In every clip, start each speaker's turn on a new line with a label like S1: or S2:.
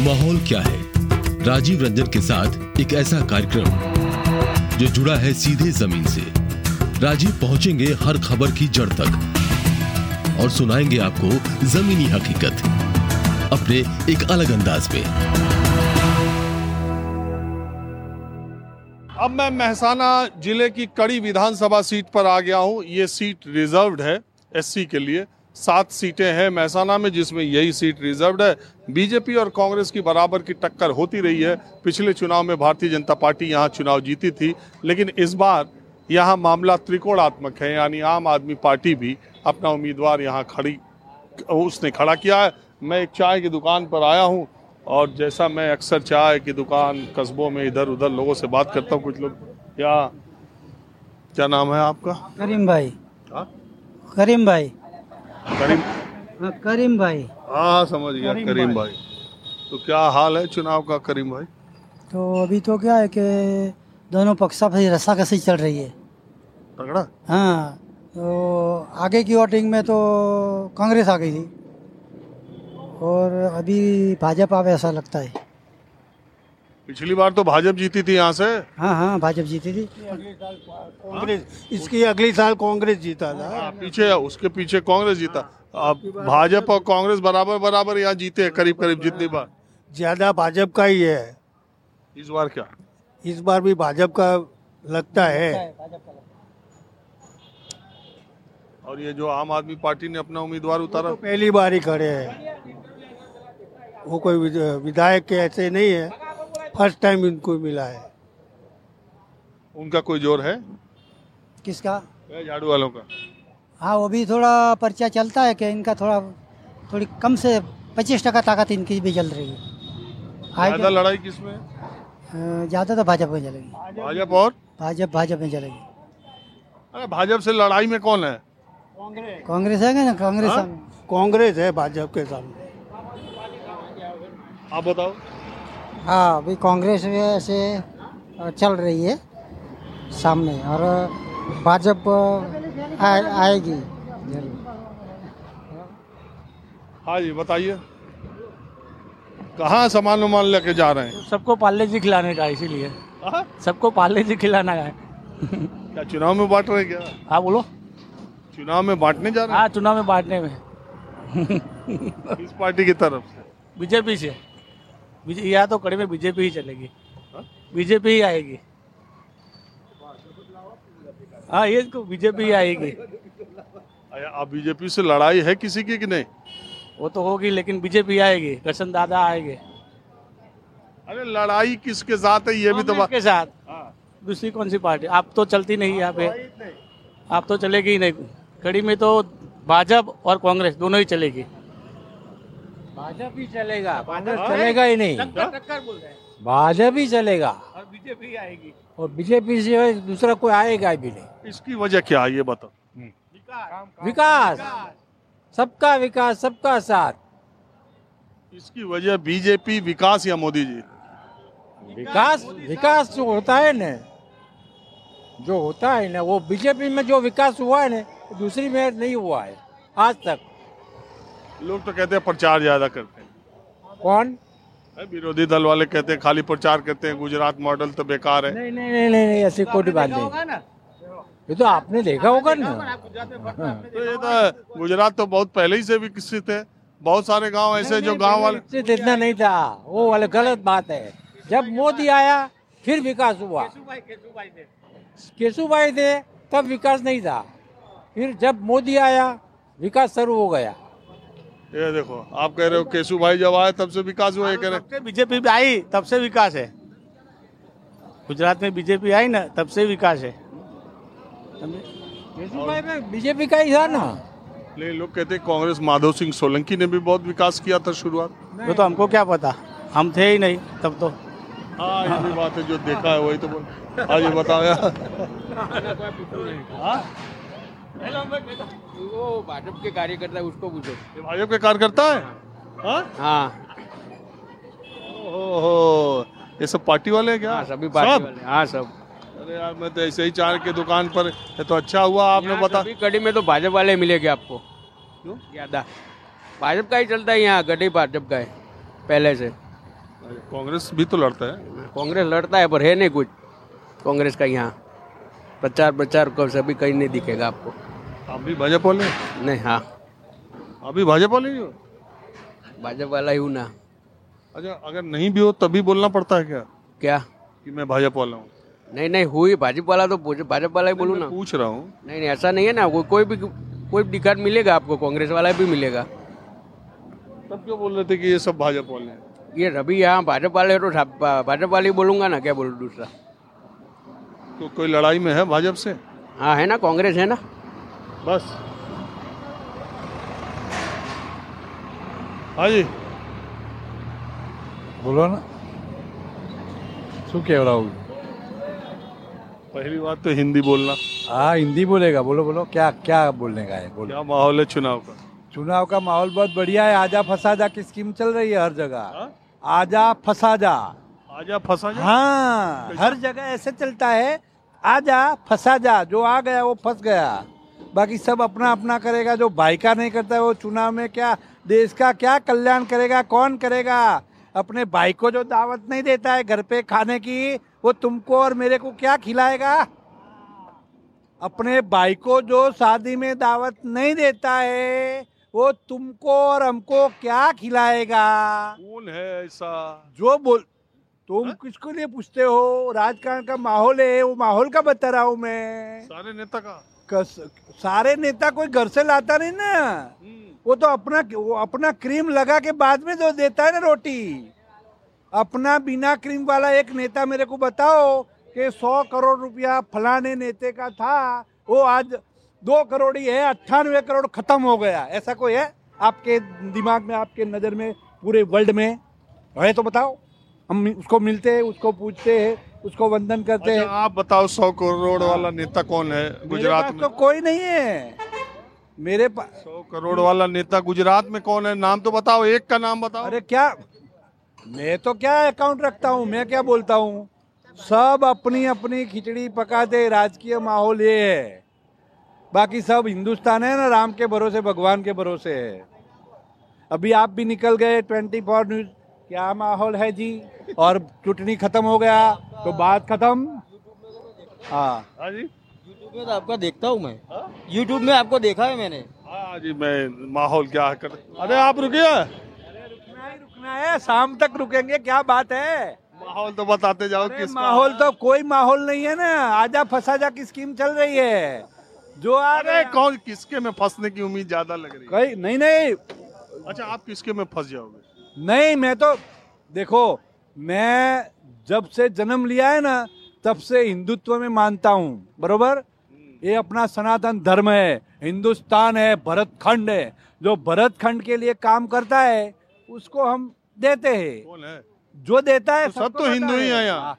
S1: माहौल क्या है? राजीव रंजन के साथ एक ऐसा कार्यक्रम जो जुड़ा है सीधे ज़मीन से। राजीव पहुँचेंगे हर खबर की जड़ तक और सुनाएँगे आपको जमीनी हकीकत अपने एक अलग अंदाज में।
S2: अब मैं महसाना ज़िले की कड़ी विधानसभा सीट पर आ गया हूँ। ये सीट रिजर्व्ड है एससी के लिए। सात सीटें हैं महसाना में जिसमें यही सीट रिजर्व्ड है। बीजेपी और कांग्रेस की बराबर की टक्कर होती रही है। पिछले चुनाव में भारतीय जनता पार्टी यहाँ चुनाव जीती थी लेकिन इस बार यहाँ मामला त्रिकोणात्मक है यानी आम आदमी पार्टी भी अपना उम्मीदवार यहाँ खड़ी उसने खड़ा किया है। मैं एक चाय की दुकान पर आया हूँ और जैसा मैं अक्सर चाय की दुकान कस्बों में इधर उधर लोगों से बात करता हूँ कुछ लोग क्या क्या नाम है आपका?
S3: करीम भाई।
S2: हाँ?
S3: करीम भाई।
S2: करीम?
S3: हाँ, करीम भाई।
S2: हाँ समझ गया
S3: करीम
S2: करीम
S3: भाई।
S2: भाई। तो क्या हाल है चुनाव का करीम भाई?
S3: तो अभी तो क्या है कि दोनों पक्षा पर रस्साकसी चल रही है।
S2: तगड़ा?
S3: हाँ तो आगे की वोटिंग में तो कांग्रेस आ गई थी। और अभी भाजपा ऐसा लगता है।
S2: पिछली बार तो भाजपा जीती थी यहाँ से।
S3: हाँ हाँ भाजपा जीती थी।
S4: कांग्रेस इसकी अगली साल कांग्रेस जीता था।
S2: हाँ, पीछे उसके पीछे कांग्रेस जीता। अब भाजपा और कांग्रेस बराबर बराबर यहाँ जीते हैं करीब करीब जितनी बार।
S4: ज़्यादा भाजपा का ही है।
S2: इस बार क्या?
S4: इस बार भी भाजपा का लगता है।
S2: और ये जो आम आदमी पार्टी ने अपना उम्मीदवार उतारा
S4: तो पहली बार ही खड़े हैं। वो कोई विधायक के ऐसे नहीं है। फ़र्स्ट टाइम इनको मिला है।
S2: उनका कोई ज़ोर है?
S3: किसका?
S2: झाड़ू वालों का।
S3: हाँ वो भी थोड़ा पर्चा चलता है कि इनका थोड़ा थोड़ी कम से पच्चीस टका ताकत इनकी भी चल रही है।
S2: ज़्यादा लड़ाई किसमें है?
S3: अ, ज़्यादा तो भाजपा में चलेगी।
S2: भाजपा और?
S3: भाजपा भाजपा में चलेगी।
S2: अरे भाजपा से लड़ाई में कौन है?
S3: कांग्रेस। है ना? कांग्रेस
S2: हाँ?
S4: कांग्रेस है भाजपा के सामने।
S2: आप बताओ।
S3: हाँ अभी कांग्रेस से चल रही है सामने और भाजपा आ- आएगी।
S2: हाँ जी बताइए। कहाँ सामान वामान लेके जा रहे हैं?
S5: सबको पार्ले जी खिलाने का इसीलिए।
S2: हाँ?
S5: सबको पार्ले जी खिलाना है।
S2: क्या चुनाव में बांट रहे हैं क्या?
S5: हाँ बोलो।
S2: चुनाव में बांटने जा रहे
S5: हैं? हाँ चुनाव में बांटने में।
S2: किस पार्टी की तरफ़ से?
S5: बीजेपी से। या तो कड़ी में बीजेपी ही चलेगी? बीजेपी ही आएगी। हाँ ये बीजेपी ही आएगी।
S2: अब बीजेपी से लड़ाई है किसी की कि नहीं?
S5: वो तो होगी लेकिन बीजेपी आएगी। कृष्ण दादा आएँगे।
S2: अरे लड़ाई किसके साथ है ये भी तो बात
S5: के साथ।
S2: हाँ।
S5: दूसरी कौन सी पार्टी? आप तो चलती नहीं यहाँ पे। आप तो चलेगी ही नहीं। कड़ी में तो भाजपा और कांग्रेस दोनों ही चलेगी।
S6: भाजपा ही चलेगा कांग्रेस? चलेगा। ही नहीं।
S5: टक्कर बोल रहे हैं।
S6: भाजपा ही चलेगा।
S5: और बीजेपी आएगी।
S6: और बीजेपी से दूसरा कोई आएगा भी नहीं।
S2: इसकी वजह क्या है ये बताओ।
S6: विकास। सबका विकास सबका साथ।
S2: इसकी वजह बीजेपी विकास या मोदी जी?
S6: विकास विकास जो होता है ना जो होता है ना वो बीजेपी में जो विकास हुआ है ना दूसरी में नहीं हुआ है आज तक।
S2: लोग तो कहते हैं प्रचार ज़्यादा करते हैं।
S6: कौन?
S2: विरोधी दल वाले कहते हैं खाली प्रचार करते हैं गुजरात मॉडल तो बेकार है।
S6: नहीं नहीं नहीं नहीं, नहीं ऐसी कोई बात नहीं। ये तो आपने देखा होगा ना। हाँ।
S2: तो ये तो गुजरात तो बहुत पहले ही से विकसित है। बहुत सारे गाँव ऐसे जो गाँव वाले
S6: विकसित इतना नहीं था। वो वाले गलत बात है। जब मोदी आया फिर विकास हुआ। केशुभाई थे तब विकास नहीं था। फिर जब मोदी आया विकास शुरू हो गया।
S2: ये देखो आप कह रहे हो केशु भाई जब आए तब से विकास हुआ कह रहे
S5: बीजेपी आई तब से विकास है। गुजरात में बीजेपी आई ना तब से विकास है।
S6: केशुभाई में बीजेपी का ही था ना।
S2: लेकिन लोग कहते हैं कांग्रेस माधव सिंह सोलंकी ने भी बहुत विकास किया था शुरुआत।
S5: वो तो हमको क्या पता? हम थे ही नहीं तब तो।
S2: हाँ ये भी बात है जो देखा है वही तो बोल। हाँ ये बताओ यार।
S7: वो भाजपा के कार्यकर्ता है उसको पूछो।
S2: ये भाजपा के कार्यकर्ता है? हाँ?
S7: हाँ।
S2: ओहो ये सब पार्टी वाले क्या?
S7: हाँ सभी पार्टी
S2: सब?
S7: वाले हाँ सब।
S2: अरे यार मैं तो ऐसे ही चाय की दुकान पर ये तो अच्छा हुआ आपने बता
S7: कड़ी में तो भाजपा वाले मिलेंगे आपको।
S2: क्यों?
S7: ज़्यादा। भाजपा का ही चलता है यहाँ गड्ढे भाजपा का है पहले से।
S2: कांग्रेस भी तो लड़ता है।
S7: कांग्रेस लड़ता है पर है नहीं कुछ कांग्रेस का यहाँ। प्रचार प्रचार को सभी कहीं नहीं दिखेगा आपको।
S2: आप भी भाजपा वाले
S7: नहीं हाँ।
S2: अभी भाजपा वाले ही हो?
S7: भाजपा वाला ही हूँ ना।
S2: अच्छा अगर नहीं भी हो तभी बोलना पड़ता है क्या?
S7: क्या?
S2: कि मैं भाजपा वाला हूँ।
S7: नहीं नहीं हुई भाजपा वाला तो भाजपा वाला ही बोलूँ ना।
S2: पूछ रहा हूँ।
S7: नहीं नहीं ऐसा नहीं है ना। कोई कोई भी कोई भी टिकट मिलेगा आपको कांग्रेस वाला भी मिलेगा।
S2: तब क्यों बोल रहे थे कि ये सब भाजपा वाले हैं?
S7: ये अभी यहाँ भाजपा वाले तो भाजपा वाले बोलूँगा ना क्या बोलूँ दूसरा?
S2: तो कोई लड़ाई में है भाजपा से
S7: हाँ है ना कांग्रेस है ना
S2: बस हाँ जी
S6: બોલો ને શું કહેવડાવું
S2: पहली बात तो हिंदी बोलना
S6: हाँ हिंदी बोलेगा बोलो बोलो क्या क्या बोलने का है बोलो
S2: क्या माहौल है चुनाव का
S6: चुनाव का माहौल बहुत बढ़िया है आजा फंसा जा की स्कीम चल रही है हर जगह
S2: हाँ?
S6: आजा फंसा जा
S2: आजा फंसा जा
S6: हाँ हर जगह ऐसे चलता है आजा फंसा जा जो आ गया वो फंस गया। बाकी सब अपना अपना करेगा जो भाई का नहीं करता है वो चुनाव में क्या देश का क्या कल्याण करेगा कौन करेगा? अपने भाई को जो दावत नहीं देता है घर पे खाने की वो तुमको और मेरे को क्या खिलाएगा? अपने भाई को जो शादी में दावत नहीं देता है वो तुमको और हमको क्या खिलाएगा?
S2: कौन है ऐसा?
S6: जो बोल तुम किसको लिए पूछते हो? राजकारण का माहौल है वो माहौल का बता रहा हूँ मैं।
S2: सारे नेता का?
S6: कस, सारे नेता कोई घर से लाता नहीं ना। वो तो अपना वो अपना क्रीम लगा के बाद में जो देता है ना रोटी। अपना बिना क्रीम वाला एक नेता मेरे को बताओ कि सौ करोड़ रुपया फलाने नेते का था वो आज दो करोड़ ही है अट्ठानवे करोड़ खत्म हो गया। ऐसा कोई है आपके दिमाग में आपके नज़र में पूरे वर्ल्ड में? है तो बताओ। हम उसको मिलते हैं उसको पूछते हैं उसको वंदन करते
S2: अच्छा
S6: हैं
S2: आप बताओ सौ करोड़ वाला नेता कौन है गुजरात में?
S6: तो कोई नहीं है। मेरे पास
S2: सौ करोड़ वाला नेता गुजरात में कौन है? नाम तो बताओ एक का नाम बताओ।
S6: अरे क्या? मैं तो क्या अकाउंट रखता हूँ? मैं क्या बोलता हूँ? सब अपनी अपनी खिचड़ी पकाते राजकीय माहौल ये है। बाकी सब हिंदुस्तान है ना राम के भरोसे भगवान के भरोसे है। अभी आप भी निकल गए ट्वेंटी फोर न्यूज़ क्या माहौल है जी? और चुटनी खत्म हो गया। तो बात खत्म? हाँ।
S2: हाँ जी।
S8: यूट्यूब में तो आपका देखता हूँ मैं। यूट्यूब में आपको देखा है मैंने।
S2: हाँ जी मैं माहौल क्या कर अरे आप रुकिए।
S6: रुकना ही रुकना है। शाम तक रुकेंगे क्या बात है?
S2: माहौल तो बताते जाओ किस
S6: माहौल तो कोई माहौल नहीं है ना। आजा फंसा जा की स्कीम चल रही है। जो आ गया
S2: कौन किसके में फंसने की उम्मीद ज़्यादा लग रही है?
S6: नहीं नहीं।
S2: अच्छा आप किसके में फंस जाओगे?
S6: नहीं मैं तो देखो मैं जब से जन्म लिया है ना तब से हिंदुत्व में मानता हूँ बरोबर? ये अपना सनातन धर्म है हिंदुस्तान है भरत खंड है। जो भरत खंड के लिए काम करता है उसको हम देते हैं।
S2: कौन है?
S6: जो देता है
S2: तो सब तो हिंदू ही है। यहाँ।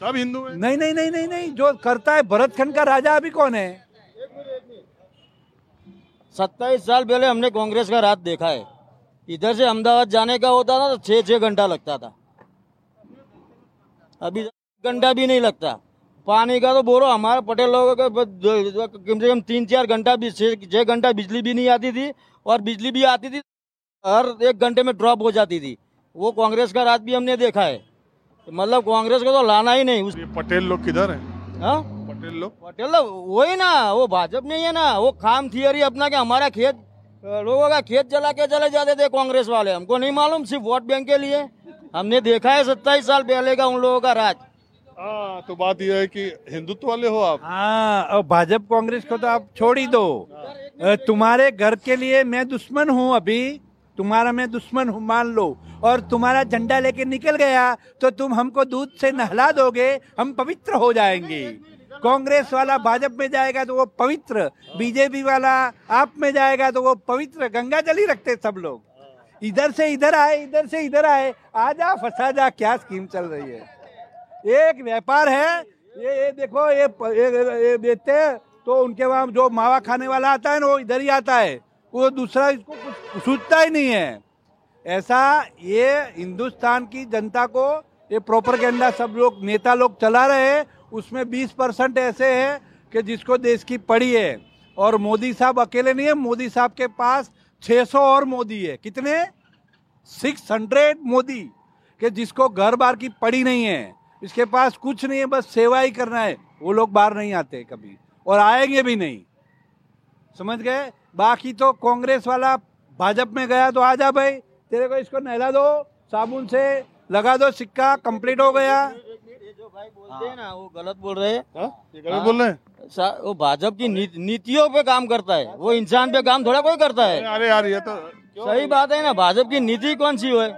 S2: सब हिंदू हैं।
S6: नहीं नहीं नहीं नहीं नहीं जो करता है भरत खंड का राजा अभी कौन है?
S8: सत्ताईस साल पहले हमने कांग्रेस का राज देखा है। इधर से अहमदाबाद जाने का होता था तो छः छः घंटा लगता था। अभी घंटा भी नहीं लगता। पानी का तो बोलो हमारे पटेल लोगों का कम से कम तीन चार घंटा भी छः घंटा बिजली भी नहीं आती थी और बिजली भी आती थी हर एक घंटे में ड्रॉप हो जाती थी। वो कांग्रेस का राज भी हमने देखा है। मतलब कांग्रेस को तो लाना ही नहीं। उस
S2: पटेल लोग किधर है?
S8: हाँ?
S2: पटेल लोग?
S8: पटेल तो वही ना वो भाजपा नहीं है ना वो खाम थियरी अपना के हमारा खेत लोगों का खेत जला के चले जाते थे कांग्रेस वाले। हमको नहीं मालूम सिर्फ़ वोट बैंक के लिए। हमने देखा है सत्ताईस साल पहले का उन लोगों का राज।
S2: हाँ तो बात यह है कि हिंदुत्व वाले हो आप।
S6: हाँ और भाजपा कांग्रेस को तो आप छोड़ ही दो। तुम्हारे घर के लिए मैं दुश्मन हूँ अभी। तुम्हारा मैं दुश्मन हूँ मान लो। और तुम्हारा झंडा लेके निकल गया तो तुम हमको दूध से नहला दोगे हम पवित्र हो जाएँगे। कांग्रेस वाला भाजपा में जाएगा तो वो पवित्र बीजेपी वाला आप में जाएगा तो वो पवित्र गंगा जल ही रखते सब लोग। इधर से इधर आए इधर से इधर आए आजा फंसा जा क्या स्कीम चल रही है? एक व्यापार है ये ये देखो ये ये, ये बेचते हैं तो उनके वहाँ जो मावा खाने वाला आता है ना वो इधर ही आता है। वो दूसरा इसको कुछ सोचता ही नहीं है। ऐसा ये हिंदुस्तान की जनता को ये प्रोपरगेंडा सब लोग नेता लोग चला रहे हैं उसमें 20 परसेंट ऐसे हैं कि जिसको देश की पड़ी है। और मोदी साहब अकेले नहीं है, मोदी साहब के पास 600 और मोदी है। कितने? 600 मोदी, कि जिसको घर बार की पड़ी नहीं है। इसके पास कुछ नहीं है, बस सेवा ही करना है। वो लोग बाहर नहीं आते कभी, और आएँगे भी नहीं। समझ गए? बाकी तो कांग्रेस वाला भाजपा में गया तो आ जा भाई। तेरे को इसको नहला दो, साबुन से लगा दो, सिक्का कंप्लीट हो गया।
S8: बोलते हैं ना वो गलत बोल रहे हैं।
S2: हाँ? ये गलत बोल रहे हैं?
S8: वो भाजपा की नीत, नीतियों पे काम करता है। वो इंसान पे काम थोड़ा कोई करता है।
S2: अरे यार ये तो
S8: सही बात है ना भाजपा की नीति कौन सी है?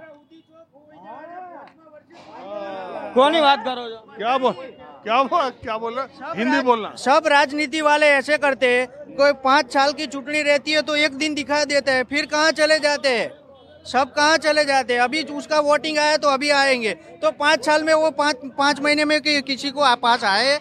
S8: कौन ही बात करो जो।
S2: क्या बोल क्या बोल क्या बोल रहा है? हिंदी बोलना।
S9: सब राजनीति वाले ऐसे करते हैं कोई पाँच साल की चुटनी रहती है तो एक दिन दिखा देते हैं फिर कहाँ चले जाते हैं? सब कहाँ चले जाते हैं? अभी उसका वोटिंग आया तो अभी आएँगे। तो पाँच साल में वो पाँच पाँच महीने में कि, किसी को पास आए?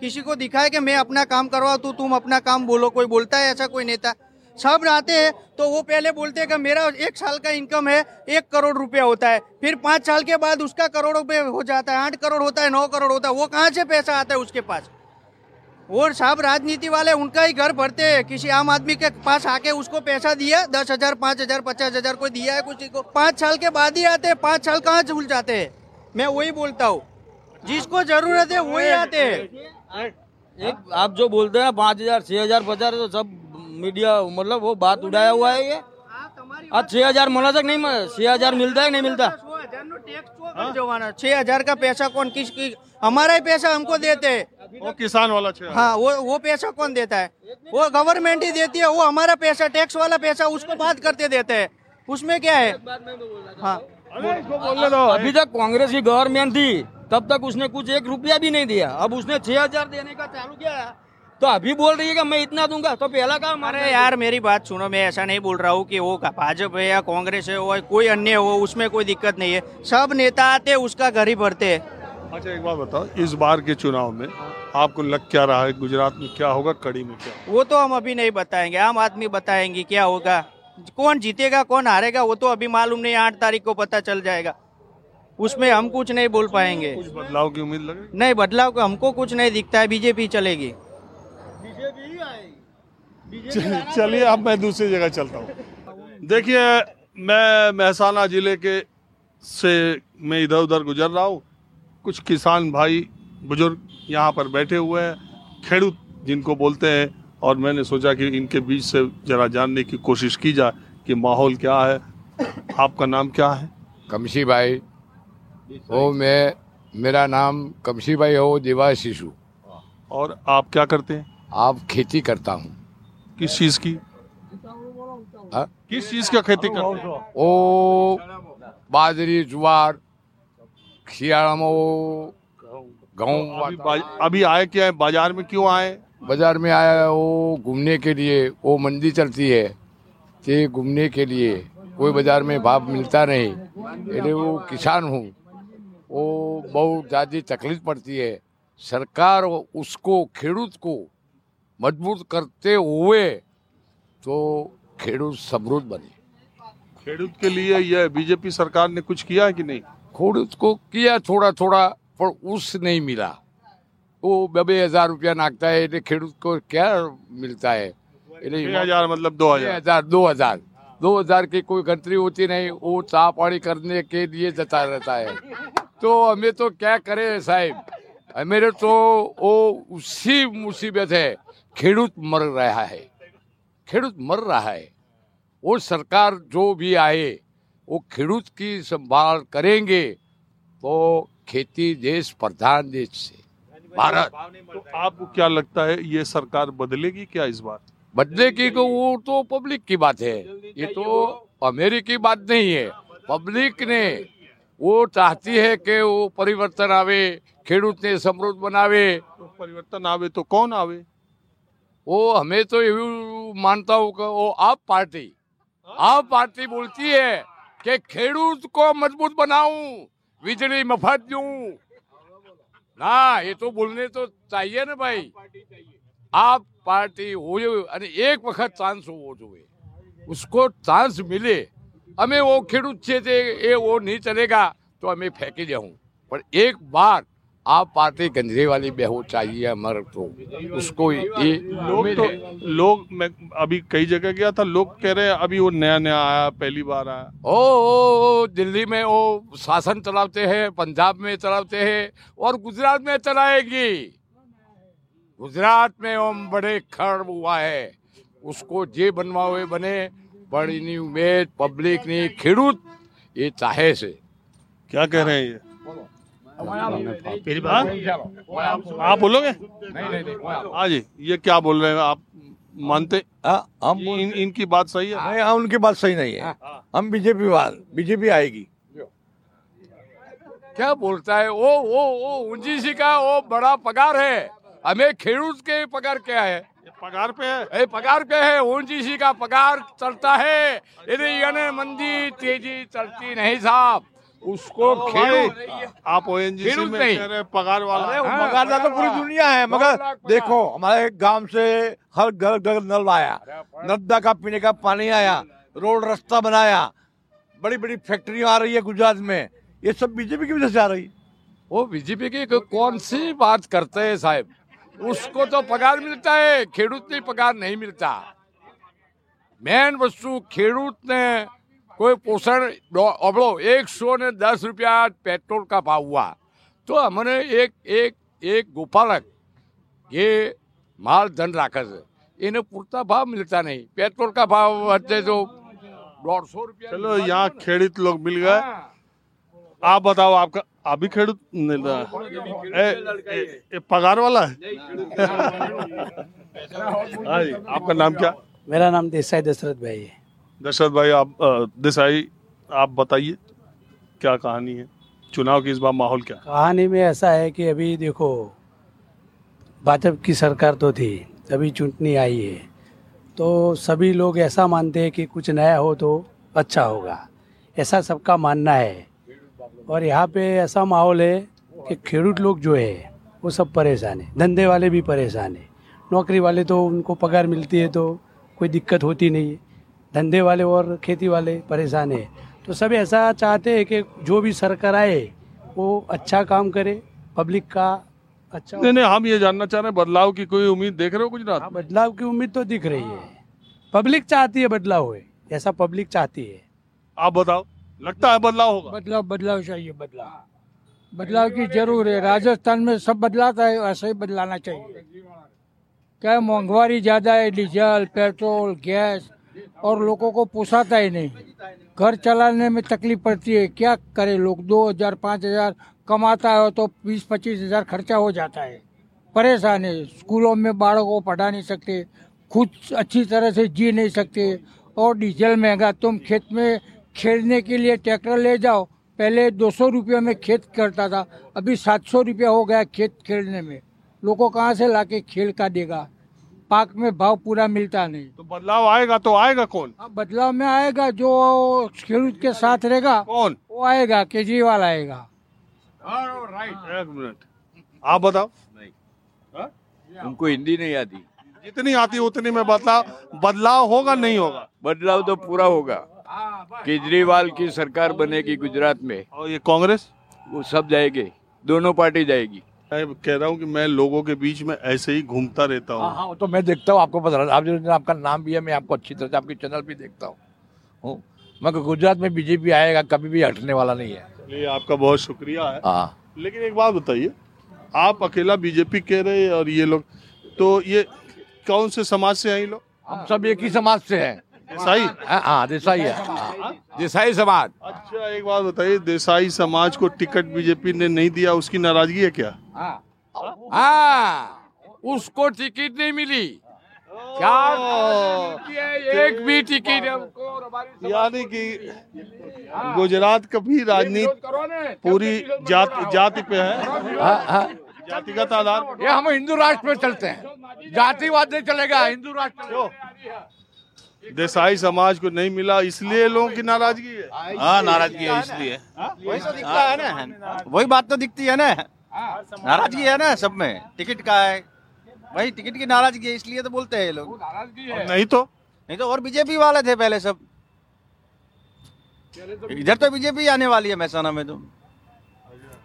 S9: किसी को दिखाए कि मैं अपना काम करवाऊँ तो तुम अपना काम बोलो कोई बोलता है ऐसा कोई नेता? सब आते हैं तो वो पहले बोलते हैं कि मेरा एक साल का इनकम है एक करोड़ रुपया होता है। फिर पाँच साल के बाद उसका करोड़ रुपये हो जाता है आठ करोड़ होता है नौ करोड़ होता है वो कहाँ से पैसा आता है उसके पास? और सब राजनीति वाले उनका ही घर भरते हैं। किसी आम आदमी के पास आके उसको पैसा दिया दस हज़ार पाँच हज़ार पचास हज़ार कोई दिया है किसी को। पाँच साल के बाद ही आते हैं पाँच साल कहाँ झूल जाते हैं? मैं वही बोलता हूँ। जिसको ज़रूरत है वही आते हैं।
S8: एक आप जो बोलते हैं पाँच हज़ार छह हज़ार पचास तो सब मीडिया मतलब वो बात उड़ाया हुआ है ये। आज छह हज़ार मना तक नहीं छह हज़ार मिलता है नहीं मिलता?
S9: छह हज़ार का पैसा कौन किस हमारा ही पैसा हमको देते हैं।
S2: वो किसान वाला छे।
S9: हाँ वो वो पैसा कौन देता है? वो गवर्नमेंट ही देती है वो हमारा पैसा टैक्स वाला पैसा उसको बात करते देते हैं। उसमें क्या है? हाँ।
S2: इसको बोलने दो।
S8: अभी तक कांग्रेस की गवर्नमेंट थी तब तक उसने कुछ एक रुपया भी नहीं दिया। अब उसने छह हज़ार देने का चालू किया तो अभी बोल रही है कि मैं इतना दूँगा तो पहला काम
S9: अरे यार मेरी बात सुनो मैं ऐसा नहीं बोल रहा हूँ कि वो भाजपा है या कांग्रेस है वो कोई अन्य हो उसमें कोई दिक्कत नहीं है। सब नेता आते हैं, उसका घर ही भरते हैं।
S2: अच्छा एक बात बताओ इस बार के चुनाव में आपको लग क्या रहा है? गुजरात में क्या होगा? कड़ी में क्या होगा?
S9: वो तो हम अभी नहीं बताएँगे आम आदमी बताएँगे क्या होगा। कौन जीतेगा कौन हारेगा वो तो अभी मालूम नहीं आठ तारीख को पता चल जाएगा। उसमें हम कुछ नहीं बोल पाएँगे।
S2: कुछ बदलाव की उम्मीद लग रही
S9: नहीं बदलाव का हमको कुछ नहीं दिखता है बीजेपी चलेगी।
S2: है? चलिए अब मैं दूसरी जगह चलता हूँ। देखिए मैं महसाना ज़िले के से मैं इधर उधर गुजर रहा हूँ। कुछ किसान भाई बुज़ुर्ग यहाँ पर बैठे हुए हैं खेडूत जिनको बोलते हैं और मैंने सोचा कि इनके बीच से जरा जानने की कोशिश की जाए कि माहौल क्या है। आपका नाम क्या है?
S10: कमशी भाई। ओ मैं मेरा नाम कमशी भाई हो दिवा शिशु।
S2: और आप क्या करते हैं?
S10: आप खेती करता हूँ।
S2: किस चीज़ की?
S10: हाँ?
S2: किस चीज़ का खेती करते हैं?
S10: ओ बाजरी ज्वार खियाड़मो
S2: तो गाँव अभी आए क्या है? बाज़ार में क्यों आए?
S10: बाज़ार में आया वो घूमने के लिए। वो मंडी चलती है। ये घूमने के लिए। कोई बाज़ार में भाव मिलता नहीं। अरे वो किसान हूँ। वो बहुत ज़्यादा तकलीफ़ पड़ती है। सरकार उसको खेडूत को मज़बूत करते हुए तो खेडूत समृद्ध बने।
S2: खेडूत के लिए यह बीजेपी सरकार ने कुछ किया है कि नहीं?
S10: ખેડૂત को किया थोड़ा थोड़ा पर उस नहीं मिला वो बबे हजार रुपया नाखता है એટલે ખેડૂત को क्या मिलता है એટલે
S2: छह हजार मतलब दो
S10: छह
S2: हजार
S10: हजार दो हजार दो हजार की कोई गणतरी होती नहीं वो चाह पानी करने के लिए जता रहता है तो हमें तो क्या करें साहब हमें तो वो उसी मुसीबत है खेडूत मर रहा है खेडूत मर रहा है वो सरकार जो भी आए वो खेडूत की संभाल करेंगे तो खेती देश प्रधान देश से भारत
S2: तो आपको क्या लगता है ये सरकार बदलेगी क्या इस बार
S10: बदले की को वो तो पब्लिक की बात है ये तो अमेरिकी बात नहीं है पब्लिक ने वो चाहती है कि वो परिवर्तन आवे ખેડૂત ને સમૃદ્ધ બનાવે
S2: तो परिवर्तन आवे तो कौन आवे
S10: वो हमें तो એવું मानता हूँ कि वो आप पार्टी आप पार्टी बोलती है કે ખેડૂત કો મજબૂત બનાવું? વીજળી મફત દઉં. ના, એ તો બોલને તો ચાહીએ ને ભાઈ. આપ પાર્ટી હોય અને એક વખત ચાન્સ હોવો જોઈએ. ઉસકો ચાન્સ મિલે. અમે ઓ ખેડૂત છે તે એ ઓ નહીં ચલેગા, તો અમે ફેંકી દઉં પણ એક બાર आप पार्टी केजरीवाल में हो चाहिए हमारे तो उसको ये
S2: लोग तो लोग मैं अभी कई जगह गया था लोग कह रहे हैं अभी वो नया नया आया पहली बार आया
S10: ओ, ओ, ओ दिल्ली में वो शासन चलाते हैं पंजाब में चलाते हैं और गुजरात में चलाएगी गुजरात में ओम बड़े खड़ हुआ है उसको જે બનવા હોય બને પણ એની ઉમેદ પબ્લિકની ખેડૂત એ ચાહે છે
S2: क्या कह रहे हैं ये मेरी बात आप बोलोगे? हाँ जी ये क्या बोल रहे हैं आप? मानते
S11: हम
S2: इन, इनकी बात सही है?
S11: नहीं हाँ, उनकी बात सही नहीं है। हम बीजेपी वाल बीजेपी आएगी।
S10: क्या बोलता है? वो वो वो ऊँची सी का वो बड़ा पगार है। हमें खेडूत के पगार क्या है?
S2: पगार पे है।
S10: ए पगार पे है। ऊँची सी का पगार चलता है। यदि यानी मंदी तेज़ी चलती नहीं साहब। उसको
S2: खेल। आप ओएनजीसी में जी रहे पगार वाला।
S11: पगार
S10: हाँ।
S11: तो पूरी हाँ। दुनिया है मगर देखो हमारे गाँव से हर घर घर नल आया। नद्दा का पीने का पानी आया रोड रास्ता बनाया बड़ी बड़ी फैक्ट्रियाँ आ रही है गुजरात में। ये सब बीजेपी की वजह से आ रही।
S10: वो बीजेपी की कौन सी बात करते हैं साहब? उसको तो पगार मिलता है खेडूत पगार नहीं मिलता। मेन वस्तु खेडूत ने કોઈ પોષણ દો- અબળો એકસો ને દસ રૂપિયા પેટ્રોલ का ભાવ हुआ તો અમને એક એક એક ગોપાલક એ માલ ધન રાખે છે એને પૂરતા ભાવ મિલતા નહીં પેટ્રોલ का ભાવ વચ્ચે जो દોઢસો રૂપિયા
S2: चलो यहाँ खेड़ित लोग मिल गए आप बताओ आपका आप भी खेड़ूत मिल रहा है ए, ए, ए, पगार वाला है हाँ जी आपका नाम क्या
S12: मेरा नाम देसाई दशरथ भाई है
S2: दशरथ भाई, आप देसाई आप बताइए, क्या कहानी है? चुनाव की इस बार माहौल क्या?
S12: कहानी में ऐसा है कि अभी देखो, भाजपा की सरकार तो थी, अभी चुटनी आई है। तो सभी लोग ऐसा मानते हैं कि कुछ नया हो तो अच्छा होगा। ऐसा सबका मानना है। और यहाँ पे ऐसा माहौल है कि खेडूत लोग जो है, वो सब परेशान है। धंधे वाले भी परेशान है। नौकरी वाले तो उनको पगार मिलती है तो कोई दिक्कत होती नहीं है। धंधे वाले और खेती वाले परेशान है। तो सब ऐसा चाहते हैं कि जो भी सरकार आए वो अच्छा काम करे पब्लिक का अच्छा
S2: नहीं नहीं हम ये जानना चाह रहे हैं बदलाव की कोई उम्मीद देख रहे हो गुजरात में?
S12: बदलाव की उम्मीद तो दिख रही है। पब्लिक चाहती है बदलाव होए ऐसा पब्लिक चाहती है।
S2: आप बताओ लगता है बदलाव होगा?
S13: बदलाव बदलाव चाहिए बदलाव। बदलाव की ज़रूर है राजस्थान में सब बदलाता है ऐसा ही बदलाना चाहिए। क्या महँगाई ज़्यादा है डीजल पेट्रोल गैस और लोगों को पोसाता ही नहीं। घर चलाने में तकलीफ़ पड़ती है। क्या करे लोग? दो हज़ार, पाँच हज़ार कमाता है तो बीस, पच्चीस हज़ार खर्चा हो जाता है। परेशान है। स्कूलों में बाड़ों को पढ़ा नहीं सकते। खुद अच्छी तरह से जी नहीं सकते। और डीजल महँगा। तुम खेत में खेलने के लिए ट्रैक्टर ले जाओ। पहले दो सौ रुपये में खेत करता था। अभी सात सौ रुपया हो गया खेत खेलने में। लोगों कहाँ से लाके खेल का देगा? पाक में भाव पूरा मिलता नहीं।
S2: तो बदलाव आएगा तो आएगा कौन?
S13: अब बदलाव में आएगा जो खेडूत के साथ रहेगा
S2: कौन?
S13: वो आएगा केजरीवाल आएगा।
S2: एक मिनट। आप बताओ। नहीं।
S14: उनको हिंदी नहीं आती।
S2: जितनी आती उतनी में बदलाव बदलाव होगा नहीं होगा?
S14: बदलाव तो पूरा होगा। केजरीवाल की सरकार बनेगी गुजरात में।
S2: और ये कांग्रेस?
S14: वो सब जाएगी दोनों पार्टी जाएगी।
S2: मैं कह रहा हूँ कि मैं लोगों के बीच में ऐसे ही घूमता रहता
S11: हाँ।
S2: हूँ
S11: हाँ तो मैं देखता हूँ आपको पता आप जो आपका नाम भी है मैं आपको अच्छी तरह से आपके चैनल भी देखता हूँ। हूँ। मगर गुजरात में बीजेपी आएगा कभी भी हटने वाला नहीं है।
S2: चलिए आपका बहुत शुक्रिया है।
S11: हाँ।
S2: लेकिन एक बात बताइए आप अकेला बीजेपी कह रहे हैं और ये लोग तो ये कौन से समाज से हैं ये लोग?
S11: हम सब एक ही समाज से हैं।
S2: देसाई।
S11: हाँ हाँ देसाई है। हाँ।
S10: देसाई समाज।
S2: अच्छा एक बात बताइए देसाई समाज को टिकट बीजेपी ने नहीं दिया उसकी नाराज़गी है क्या?
S10: हाँ। उसको टिकट नहीं मिली। क्या एक भी टिकट
S2: यानी कि गुजरात का भी राजनीति पूरी जात जाति पे है।
S11: हाँ, हाँ।
S2: जातिगत आधार।
S11: ये हम हिंदू राष्ट्र में चलते हैं। जातिवाद नहीं चलेगा हिंदू राष्ट्र
S2: देसाई समाज को नहीं मिला इसलिए लोगों की नाराज़गी है।
S15: हाँ नाराज़गी है इसलिए।
S9: वही तो दिखता है ना। वही बात तो दिखती है ना। नाराज़गी है ना सब में। टिकट का है। वही टिकट की नाराज़गी है इसलिए तो बोलते हैं ये लोग।
S2: नहीं तो?
S9: नहीं तो और बीजेपी वाले थे पहले सब। इधर तो बीजेपी आने वाली है महसाना में तो।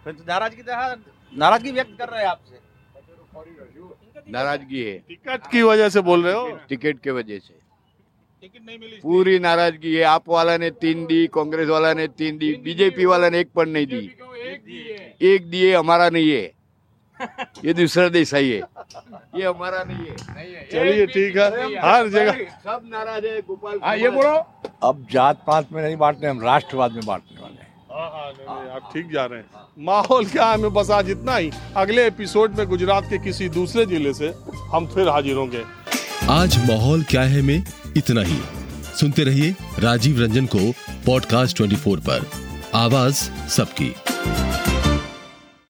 S9: फिर तो नाराज़गी तो हाँ।
S8: नाराज़गी व्यक्त कर रहे हैं आपसे।
S14: नाराज़गी है।
S2: टिकट की वजह से बोल रहे हो?
S14: टिकट के वजह से। पूरी नाराज़गी है। आप वाला ने तीन दी कांग्रेस वाला ने तीन दी बीजेपी वाला ने एक पण नहीं दी। एक दिए। हमारा नहीं है। ये दूसरा देश है ये। ये हमारा नहीं है।
S2: चलिए ठीक है। हर जगह।
S14: सब नाराज़ है गोपाल
S11: हाँ ये बोलो। अब जात पात में नहीं बांटने हम राष्ट्रवाद में बांटने वाले हैं।
S2: हाँ, हाँ, नहीं, नहीं, आप ठीक जा रहे हैं। माहौल क्या है? हमें बस आज इतना ही। अगले एपिसोड में गुजरात के किसी दूसरे ज़िले से हम फिर हाजिर होंगे।
S1: आज माहौल क्या है में इतना ही। सुनते रहिए राजीव रंजन को पॉडकास्ट 24 पर। आवाज़ सबकी।